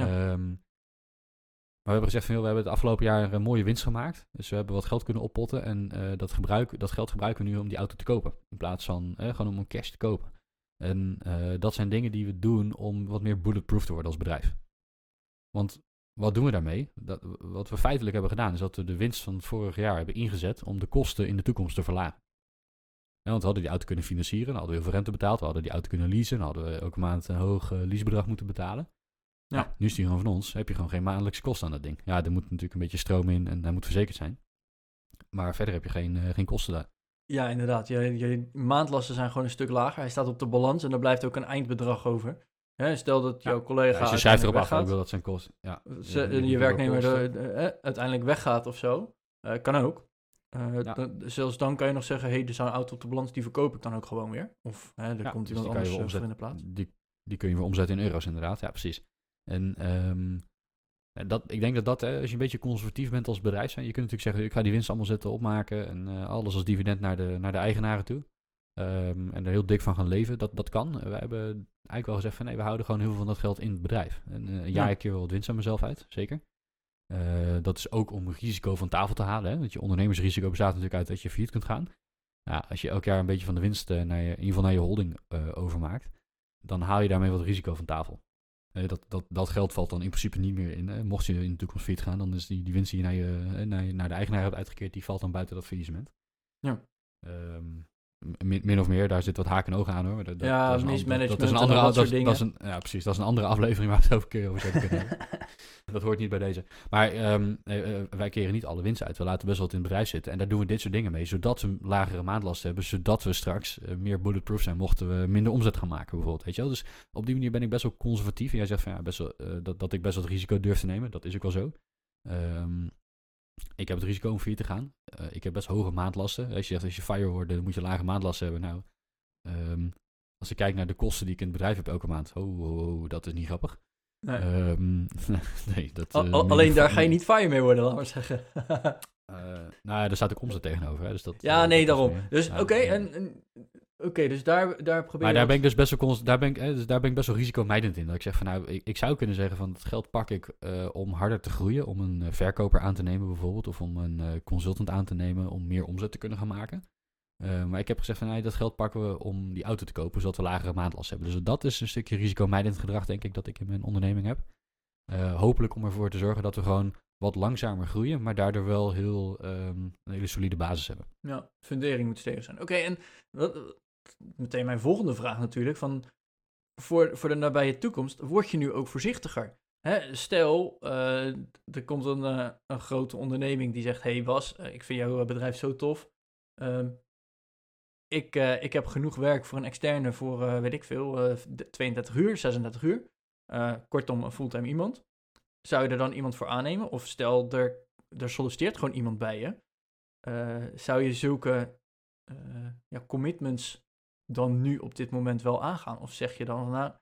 S2: Ehm, maar we hebben gezegd van joh, we hebben het afgelopen jaar een mooie winst gemaakt. Dus we hebben wat geld kunnen oppotten. En eh, dat, gebruik, dat geld gebruiken we nu om die auto te kopen. In plaats van eh, gewoon om een cash te kopen. En eh, dat zijn dingen die we doen om wat meer bulletproof te worden als bedrijf. Want wat doen we daarmee? Dat, wat we feitelijk hebben gedaan, is dat we de winst van vorig jaar hebben ingezet om de kosten in de toekomst te verlagen. Want we hadden die auto kunnen financieren, dan hadden we heel veel rente betaald, we hadden die auto kunnen leasen, dan hadden we elke maand een hoog eh, leasebedrag moeten betalen.
S1: Ja.
S2: Ja. nu is die gewoon van ons, heb je gewoon geen maandelijkse kosten aan dat ding. Ja, er moet natuurlijk een beetje stroom in en hij moet verzekerd zijn. Maar verder heb je geen, eh, geen kosten daar.
S1: Ja, inderdaad. Je, je maandlasten zijn gewoon een stuk lager. Hij staat op de balans en er blijft ook een eindbedrag over. Hè, stel dat
S2: Ja.
S1: jouw collega
S2: Ja, als je schrijft erop af, ik wil dat zijn kosten. Ja,
S1: Ze- je werknemer
S2: kosten.
S1: de- de- eh, uiteindelijk weggaat of zo. Eh, kan ook.
S2: Ja.
S1: dan- zelfs dan kan je nog zeggen, hé, hey, er staat een auto op de balans, die verkoop ik dan ook gewoon weer. Of hè, er komt
S2: dus
S1: iemand anders eh, voor in de plaats.
S2: Die, die kun je weer omzetten in euro's inderdaad, ja precies. En ehm, dat, ik denk dat dat, hè, als je een beetje conservatief bent als bedrijf zijn, je kunt natuurlijk zeggen, ik ga die winst allemaal zetten, opmaken en eh, alles als dividend naar de, naar de eigenaren toe. Ehm, en er heel dik van gaan leven, dat, dat kan. We hebben eigenlijk wel gezegd van nee, we houden gewoon heel veel van dat geld in het bedrijf. En eh, ja,
S1: Ja.
S2: ik keer wel wat winst aan mezelf uit, zeker. Eh, dat is ook om risico van tafel te halen. Hè? Want je ondernemersrisico bestaat natuurlijk uit dat je failliet kunt gaan. Als je elk jaar een beetje van de winst naar je, in ieder geval naar je holding overmaakt, dan haal je daarmee wat risico van tafel. Eh, dat, dat, dat geld valt dan in principe niet meer in. Hè? Mocht je in de toekomst failliet gaan, dan is die, die winst die je naar, je, eh, naar, je, naar de eigenaar hebt uitgekeerd, die valt dan buiten dat faillissement.
S1: Ja.
S2: Ehm, min, min of meer, daar zit wat haken en ogen aan hoor. Dat,
S1: Ja,
S2: dat is een dat is een
S1: en
S2: andere,
S1: dat
S2: dat,
S1: soort
S2: is- dat is een, ja, precies. Dat is een andere aflevering waar we het over kunnen, over zouden kunnen hebben. Dat hoort niet bij deze. Maar ehm, eh, eh, wij keren niet alle winst uit. We laten best wel wat in het bedrijf zitten. En daar doen we dit soort dingen mee, zodat we lagere maandlasten hebben. Zodat we straks eh, meer bulletproof zijn, mochten we minder omzet gaan maken bijvoorbeeld. Weet je wel? Dus op die manier ben ik best wel conservatief. En jij zegt van ja, best wel, dat, dat ik best wel het risico durf te nemen. Dat is ook wel zo. Ehm, ik heb het risico om failliet te gaan. Eh, ik heb best hoge maandlasten. Als je zegt als je fire wordt, dan moet je lage maandlasten hebben. Nou, ehm, als ik kijk naar de kosten die ik in het bedrijf heb elke maand. Oh, oh, oh, dat is niet grappig.
S1: Nee.
S2: Ehm, nee, dat...
S1: Al-
S2: eh,
S1: al- alleen daar ga je niet fire mee worden, laat maar zeggen.
S2: Eh, nou ja, daar staat ook omzet tegenover. Hè, dus dat,
S1: ja, nee, daarom.
S2: meer-
S1: Dus
S2: ja,
S1: oké, en- oké, dus daar, daar probeer
S2: Maar daar
S1: wat-
S2: ben ik dus best wel, daar ben ik, hè, dus daar ben ik best wel risicomijdend in. Dat ik zeg van nou, ik, ik zou kunnen zeggen van het geld pak ik eh, om harder te groeien. Om een eh, verkoper aan te nemen bijvoorbeeld. Of om een eh, consultant aan te nemen om meer omzet te kunnen gaan maken. Maar ik heb gezegd van nee, dat geld pakken we om die auto te kopen. Zodat we lagere maandlast hebben. Dus dat is een stukje risicomijdend gedrag denk ik dat ik in mijn onderneming heb. Hopelijk om ervoor te zorgen dat we gewoon wat langzamer groeien. Maar daardoor wel heel, ehm, een hele solide basis hebben.
S1: Ja, fundering moet stevig zijn. Oké, en wat, meteen mijn volgende vraag natuurlijk. Van, voor, voor de nabije toekomst, word je nu ook voorzichtiger? Hè, stel, eh, er komt een, eh, een grote onderneming die zegt... hey Bas, eh, ik vind jouw bedrijf zo tof. Ehm, ik, ik heb genoeg werk voor een externe voor, weet ik veel, eh, 32 uur, 36 uur. Kortom, een fulltime iemand. Zou je er dan iemand voor aannemen? Of stel, er, er solliciteert gewoon iemand bij je. Zou je zulke ja, commitments dan nu op dit moment wel aangaan? Of zeg je dan, nou,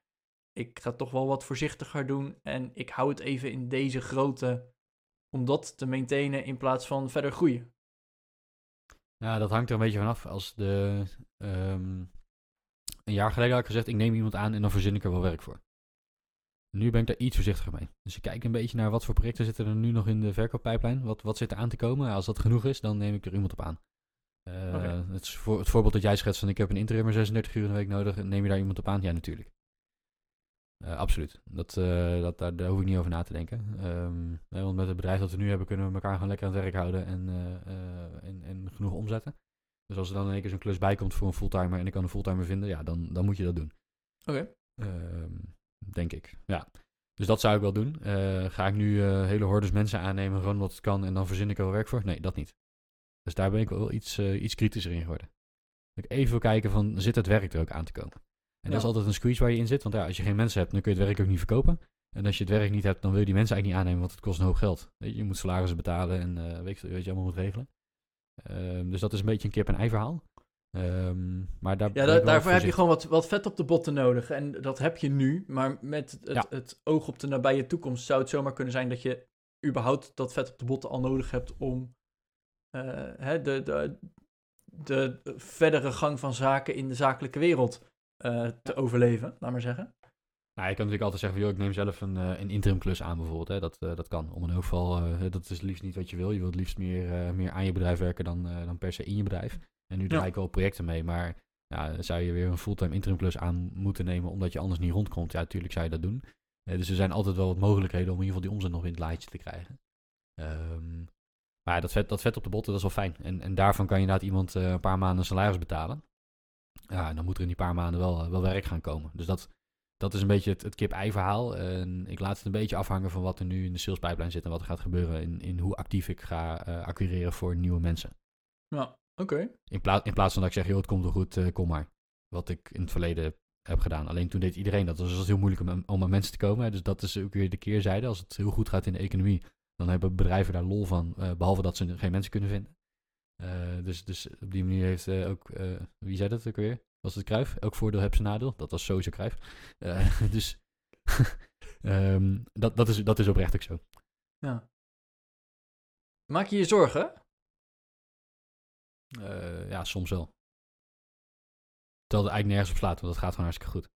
S1: ik ga toch wel wat voorzichtiger doen en ik hou het even in deze grootte om dat te maintainen in plaats van verder groeien?
S2: Ja, dat hangt er een beetje vanaf. Als de, ehm, een jaar geleden had ik gezegd, ik neem iemand aan en dan verzin ik er wel werk voor. Nu ben ik daar iets voorzichtiger mee. Dus ik kijk een beetje naar wat voor projecten zitten er nu nog in de verkooppijplijn. Wat, wat zit er aan te komen? Als dat genoeg is, dan neem ik er iemand op aan. Eh, het, voor, het voorbeeld dat jij schetst van ik heb een interim 36 uur in de week nodig. Neem je daar iemand op aan? Ja, natuurlijk. Eh, absoluut. Dat, eh, dat, daar, daar hoef ik niet over na te denken. Ehm, want met het bedrijf dat we nu hebben, kunnen we elkaar gewoon lekker aan het werk houden en, en, en genoeg omzetten. Dus als er dan in één keer zo'n klus bij komt voor een fulltimer en ik kan een fulltimer vinden, ja, dan, dan moet je dat doen.
S1: Oké.
S2: Ehm, denk ik. Ja. Dus dat zou ik wel doen. Ga ik nu hele hordes mensen aannemen, gewoon wat het kan en dan verzin ik er wel werk voor? Nee, dat niet. Dus daar ben ik wel iets, eh, iets kritischer in geworden. Dat ik even wil kijken van, zit het werk er ook aan te komen? En dat is altijd een squeeze waar je in zit. Want ja, als je geen mensen hebt, dan kun je het werk ook niet verkopen. En als je het werk niet hebt, dan wil je die mensen eigenlijk niet aannemen, want het kost een hoop geld. Je, je moet salarissen betalen en eh, weet, je, wat je allemaal moet regelen. Ehm, dus dat is een beetje een kip-en-ei verhaal. Ehm, maar daar
S1: Ja, da- daarvoor heb je gewoon wat, wat vet op de botten nodig. En dat heb je nu, maar met het,
S2: Ja.
S1: het oog op de nabije toekomst zou het zomaar kunnen zijn dat je überhaupt dat vet op de botten al nodig hebt om hè, de, de, de verdere gang van zaken in de zakelijke wereld eh, te overleven, laat maar zeggen.
S2: Nou, je kan natuurlijk altijd zeggen, van, joh, ik neem zelf een, eh, een interim klus aan bijvoorbeeld. Hè. Dat, eh, dat kan. Om een eh, dat is het liefst niet wat je wil. Je wilt liefst meer, eh, meer aan je bedrijf werken dan, eh, dan per se in je bedrijf. En nu draai ik wel projecten mee, maar ja, zou je weer een fulltime interim klus aan moeten nemen omdat je anders niet rondkomt? Ja, natuurlijk zou je dat doen. Eh, dus er zijn altijd wel wat mogelijkheden om in ieder geval die omzet nog in het laadje te krijgen. Ehm, maar ja, dat vet, dat vet op de botten, dat is wel fijn. En, en daarvan kan je inderdaad iemand eh, een paar maanden salaris betalen. Ja, en dan moet er in die paar maanden wel, wel werk gaan komen. Dus dat, dat is een beetje het, het kip-ei verhaal. En ik laat het een beetje afhangen van wat er nu in de sales pipeline zit en wat er gaat gebeuren in, in hoe actief ik ga eh, acquireren voor nieuwe mensen.
S1: Ja, oké.
S2: In, plaats in plaats van dat ik zeg, joh, het komt wel goed, eh, kom maar. Wat ik in het verleden heb gedaan. Alleen toen deed iedereen dat. Dus het was heel moeilijk om, om aan mensen te komen. Dus dat is ook weer de keerzijde. Als het heel goed gaat in de economie, dan hebben bedrijven daar lol van. eh, behalve dat ze geen mensen kunnen vinden. Eh, dus, dus op die manier heeft eh, ook, wie zei dat ook weer? Was het Kruif? Elk voordeel heeft zijn nadeel. Dat was sowieso Kruif. Dus ehm, dat, dat, is, dat is oprecht ook zo.
S1: Ja. Maak je je zorgen?
S2: Eh, ja, soms wel. Terwijl het eigenlijk nergens op slaat, want dat gaat gewoon hartstikke goed.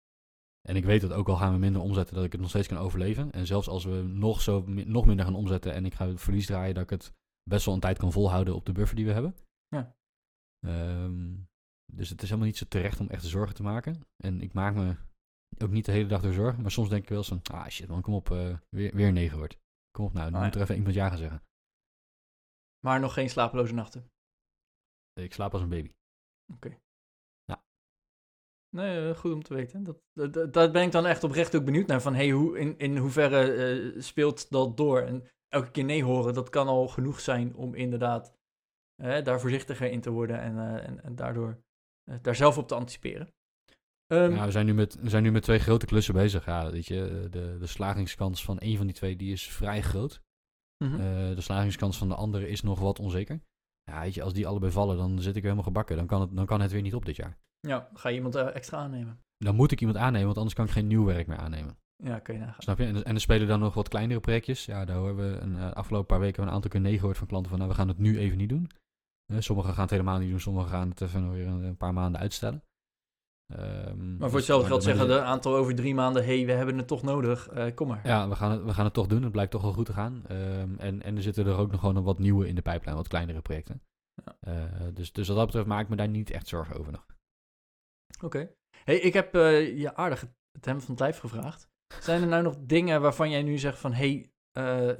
S2: En ik weet dat ook al gaan we minder omzetten, dat ik het nog steeds kan overleven. En zelfs als we nog, zo, nog minder gaan omzetten en ik ga verlies draaien, dat ik het best wel een tijd kan volhouden op de buffer die we hebben.
S1: Ja.
S2: Ehm, dus het is helemaal niet zo terecht om echt zorgen te maken. En ik maak me ook niet de hele dag door zorgen, maar soms denk ik wel eens van, ah shit man, kom op, eh, weer, weer negen wordt. Kom op nou, dan
S1: Ah,
S2: moet
S1: ja.
S2: er even iemand ja gaan zeggen.
S1: Maar nog geen slapeloze nachten.
S2: Ik slaap als een baby.
S1: Nee, eh, goed om te weten. Dat, dat, ben ik dan echt oprecht ook benieuwd naar. Van, hey, hoe, in, in hoeverre eh, speelt dat door? En elke keer nee horen, dat kan al genoeg zijn om inderdaad eh, daar voorzichtiger in te worden. En, en, en daardoor daar zelf op te anticiperen. Ehm,
S2: Ja, we zijn, nu met, we zijn nu met twee grote klussen bezig. Ja, weet je, de, de slagingskans van één van die twee die is vrij groot.
S1: mhm.
S2: De slagingskans van de andere is nog wat onzeker. Ja, weet je, als die allebei vallen, dan zit ik weer helemaal gebakken. Dan kan het, dan kan het weer niet op dit jaar.
S1: Ja, ga je iemand eh, extra aannemen?
S2: Dan moet ik iemand aannemen, want anders kan ik geen nieuw werk meer aannemen.
S1: Ja, kun je nagaan.
S2: Snap je? En, en er spelen dan nog wat kleinere projectjes. Ja, daar hebben we een eh, afgelopen paar weten een aantal keer nee gehoord van klanten van, nou, we gaan het nu even niet doen. Eh, sommigen gaan het helemaal niet doen, sommigen gaan het even weer een, een paar maanden uitstellen. Ehm,
S1: Maar
S2: dus-
S1: voor hetzelfde geld zeggen de aantal over drie maanden... hey, we hebben het toch nodig, kom maar.
S2: Ja, we gaan, het, we gaan het toch doen. Het blijkt toch wel goed te gaan. Ehm, en, en er zitten er ook nog gewoon wat nieuwe in de pijplijn, wat kleinere projecten.
S1: Ja.
S2: Dus, dus wat dat betreft maak ik me daar niet echt zorgen over nog.
S1: Oké. Hey, ik heb eh, je aardig het hem van het lijf gevraagd. Zijn er nou nog dingen waarvan jij nu zegt van... hey, eh,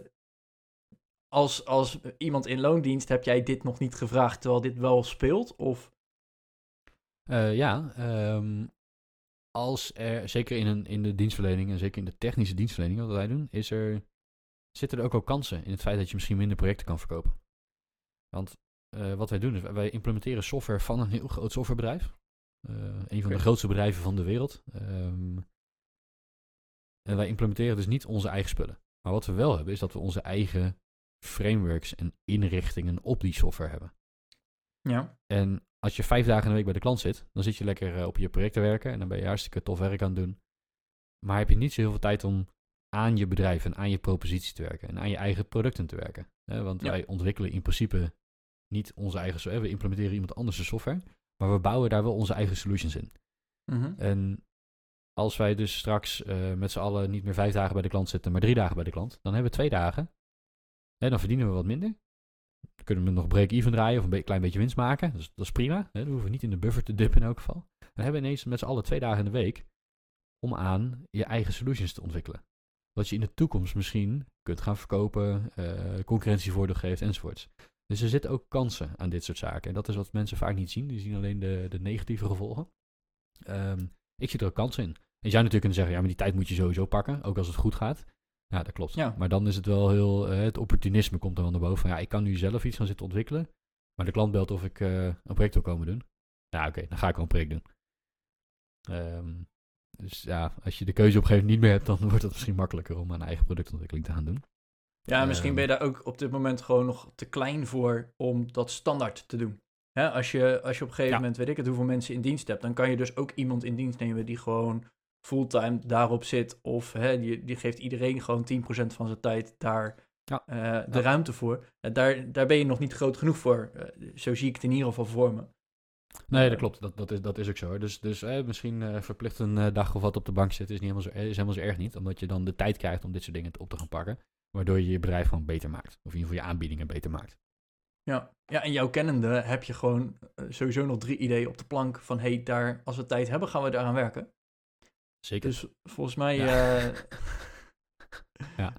S1: als, als iemand in loondienst heb jij dit nog niet gevraagd... terwijl dit wel speelt? Of...
S2: Eh, ja, ehm, als er, zeker in, een, in de dienstverlening en zeker in de technische dienstverlening, wat wij doen, is er, zitten er ook wel kansen in het feit dat je misschien minder projecten kan verkopen. Want wat wij doen is, wij implementeren software van een heel groot softwarebedrijf. Eh, een van de grootste bedrijven van de wereld. Ehm, en wij implementeren dus niet onze eigen spullen. Maar wat we wel hebben, is dat we onze eigen frameworks en inrichtingen op die software hebben.
S1: Ja.
S2: En als je vijf dagen in de week bij de klant zit, dan zit je lekker eh, op je project te werken en dan ben je hartstikke tof werk aan het doen. Maar heb je niet zo heel veel tijd om aan je bedrijf en aan je propositie te werken en aan je eigen producten te werken. Want
S1: Ja.
S2: wij ontwikkelen in principe niet onze eigen software, we implementeren iemand anders' software, maar we bouwen daar wel onze eigen solutions in.
S1: Mhm.
S2: En als wij dus straks eh, met z'n allen niet meer vijf dagen bij de klant zitten, maar drie dagen bij de klant, dan hebben we twee dagen. En dan verdienen we wat minder. Dan kunnen we nog break-even draaien of een be- klein beetje winst maken. Dus dat is prima. Hè? Dan hoeven we niet in de buffer te dippen in elk geval. Dan hebben we ineens met z'n allen twee dagen in de week om aan je eigen solutions te ontwikkelen. Wat je in de toekomst misschien kunt gaan verkopen, eh, concurrentievoordeel geeft enzovoorts. Dus er zitten ook kansen aan dit soort zaken. En dat is wat mensen vaak niet zien. Die zien alleen de, de negatieve gevolgen. Ehm, ik zie er ook kansen in. En je zou natuurlijk kunnen zeggen, ja, maar die tijd moet je sowieso pakken, ook als het goed gaat. Ja, dat klopt.
S1: Ja.
S2: Maar dan is het wel heel, eh, het opportunisme komt er wel naar boven. Van, ja, ik kan nu zelf iets gaan zitten ontwikkelen. Maar de klant belt of ik eh, een project wil komen doen. Nou, oké, dan ga ik wel een project doen. Ehm, dus ja, als je de keuze op een gegeven moment niet meer hebt, dan wordt het misschien makkelijker om aan eigen productontwikkeling te gaan doen.
S1: Ja, misschien
S2: Ehm.
S1: ben je daar ook op dit moment gewoon nog te klein voor om dat standaard te doen. Hè, als, je, als je op een gegeven
S2: Ja.
S1: moment, weet ik het, hoeveel mensen in dienst hebt, dan kan je dus ook iemand in dienst nemen die gewoon fulltime daarop zit. Of hè, die, die geeft iedereen gewoon 10% van zijn tijd daar
S2: Ja.
S1: eh, de
S2: Ja.
S1: ruimte voor. Eh, daar, daar ben je nog niet groot genoeg voor. Eh, zo zie ik het in ieder geval voor me.
S2: Nee, dat
S1: Eh,
S2: klopt. Dat, dat, is, dat is ook zo. Dus, dus eh, misschien verplicht een dag of wat op de bank zitten is, niet helemaal zo, is helemaal zo erg niet. Omdat je dan de tijd krijgt om dit soort dingen op te gaan pakken. Waardoor je je bedrijf gewoon beter maakt. Of in ieder geval je aanbiedingen beter maakt.
S1: Ja. ja, en jouw kennende heb je gewoon eh, sowieso nog drie ideeën op de plank van hey, daar, als we tijd hebben, gaan we daaraan werken.
S2: Zeker.
S1: Dus volgens mij.
S2: Ja.
S1: eh,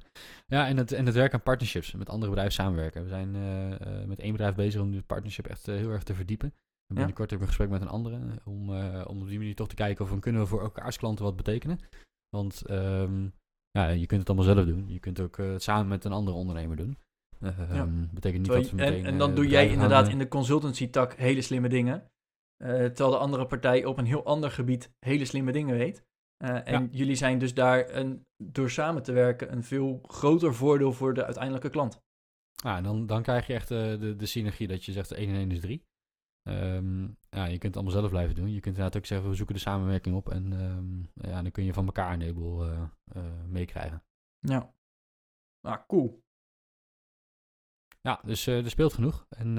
S2: Ja, en het, en het werk aan partnerships. Met andere bedrijven samenwerken. We zijn eh, met één bedrijf bezig om die partnership echt heel erg te verdiepen. En binnenkort hebben we een gesprek met een andere. Om, om op die manier toch te kijken of we kunnen we voor elkaars klanten wat betekenen. Want ehm, ja, je kunt het allemaal zelf doen. Je kunt ook eh, het samen met een andere ondernemer doen. Eh,
S1: Ja.
S2: ehm, betekent niet dat we
S1: en,
S2: meteen...
S1: en
S2: eh,
S1: dan doe jij inderdaad
S2: eh,
S1: in de consultancy-tak hele slimme dingen. eh, terwijl de andere partij op een heel ander gebied hele slimme dingen weet. Eh, en
S2: Ja.
S1: jullie zijn dus daar een, door samen te werken een veel groter voordeel voor de uiteindelijke klant.
S2: Ja, dan, dan krijg je echt eh, de, de synergie dat je zegt 1 en 1 is 3. Ehm, ja, je kunt het allemaal zelf blijven doen. Je kunt inderdaad ook zeggen, we zoeken de samenwerking op. En ehm, ja, dan kun je van elkaar een heleboel eh, eh, meekrijgen.
S1: Ja. Nou, cool.
S2: Ja, dus eh, er speelt genoeg. En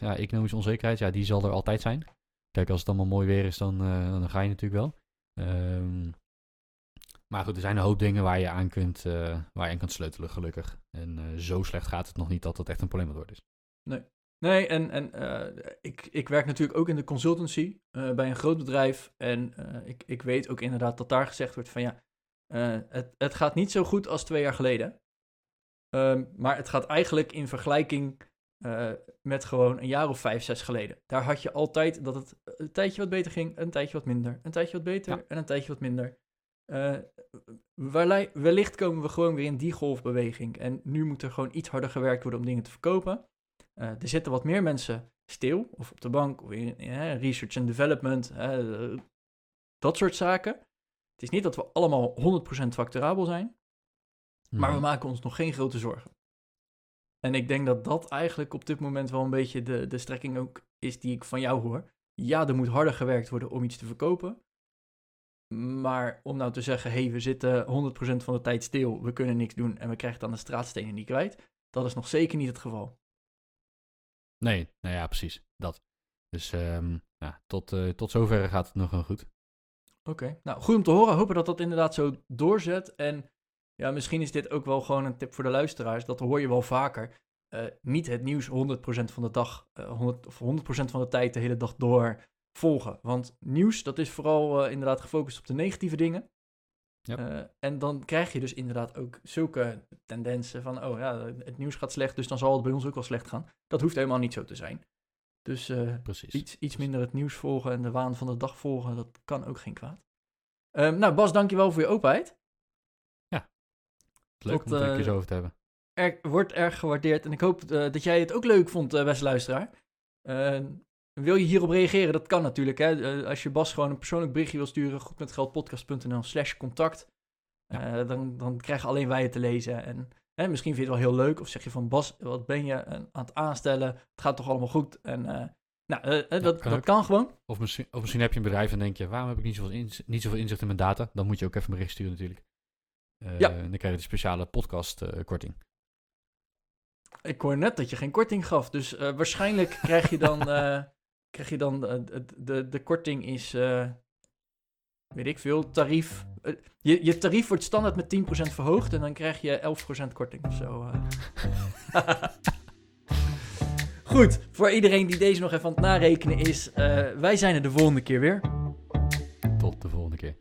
S2: ja, economische onzekerheid, ja, die zal er altijd zijn. Kijk, als het allemaal mooi weer is, dan, dan ga je natuurlijk wel. Ehm, maar goed, er zijn een hoop dingen waar je aan kunt, waar je aan kunt sleutelen, gelukkig. En zo slecht gaat het nog niet dat het echt een probleem worden is.
S1: Nee, en, en eh, ik, ik werk natuurlijk ook in de consultancy eh, bij een groot bedrijf. En eh, ik, ik weet ook inderdaad dat daar gezegd wordt van ja, het, het gaat niet zo goed als twee jaar geleden. Ehm, maar het gaat eigenlijk in vergelijking met gewoon een jaar of vijf, zes geleden. Daar had je altijd dat het een tijdje wat beter ging, een tijdje wat minder, een tijdje wat beter
S2: Ja.
S1: en een tijdje wat minder. Welli- wellicht komen we gewoon weer in die golfbeweging. En nu moet er gewoon iets harder gewerkt worden om dingen te verkopen. Eh, er zitten wat meer mensen stil, of op de bank, of in, research and development, dat soort zaken. Het is niet dat we allemaal 100% facturabel zijn, maar we
S2: Mhm.
S1: maken ons nog geen grote zorgen. En ik denk dat dat eigenlijk op dit moment wel een beetje de, de strekking ook is die ik van jou hoor. Ja, er moet harder gewerkt worden om iets te verkopen. Maar om nou te zeggen, hé, hey, we zitten 100% van de tijd stil, we kunnen niks doen en we krijgen dan de straatstenen niet kwijt, dat is nog zeker niet het geval.
S2: Nee, nou ja, precies. Dat. Dus ehm, ja, tot, eh, tot zover gaat het nog wel goed.
S1: Oké, nou goed om te horen. Hopen dat dat inderdaad zo doorzet. En ja, misschien is dit ook wel gewoon een tip voor de luisteraars. Dat hoor je wel vaker. Eh, niet het nieuws 100% van de dag, eh 100, of 100% van de tijd de hele dag door volgen. Want nieuws, dat is vooral eh, inderdaad gefocust op de negatieve dingen.
S2: Yep.
S1: Eh, en dan krijg je dus inderdaad ook zulke tendensen van, oh ja, het nieuws gaat slecht, dus dan zal het bij ons ook wel slecht gaan. Dat hoeft helemaal niet zo te zijn. Dus eh,
S2: Precies.
S1: iets, iets minder het nieuws volgen en de waan van de dag volgen, dat kan ook geen kwaad. Ehm, nou, Bas, dankjewel voor je openheid.
S2: Leuk
S1: tot,
S2: om het er een
S1: eh,
S2: keer zo over te hebben.
S1: Er, wordt erg gewaardeerd en ik hoop dat jij het ook leuk vond, beste luisteraar. Wil je hierop reageren? Dat kan natuurlijk. Hè? Eh, als je Bas gewoon een persoonlijk berichtje wil sturen, goedmetgeldpodcast.nl slash contact. Eh, dan, dan krijgen alleen wij het te lezen. En hè, misschien vind je het wel heel leuk. Of zeg je van Bas, wat ben je eh, aan het aanstellen? Het gaat toch allemaal goed? En nou, dat,
S2: kan
S1: dat kan gewoon.
S2: Of misschien, of misschien heb je een bedrijf en denk je, waarom heb ik niet zoveel, inz- niet zoveel inzicht in mijn data? Dan moet je ook even een bericht sturen natuurlijk.
S1: Ja.
S2: En dan krijg je de speciale podcast eh, korting.
S1: Ik hoor net dat je geen korting gaf. Dus waarschijnlijk krijg je dan, krijg je dan eh, de, de, de korting is, eh, weet ik veel, tarief. eh, je, je tarief wordt standaard met 10% verhoogd en dan krijg je 11% korting of zo. Goed, voor iedereen die deze nog even aan het narekenen is, wij zijn er de volgende keer weer.
S2: Tot de volgende keer.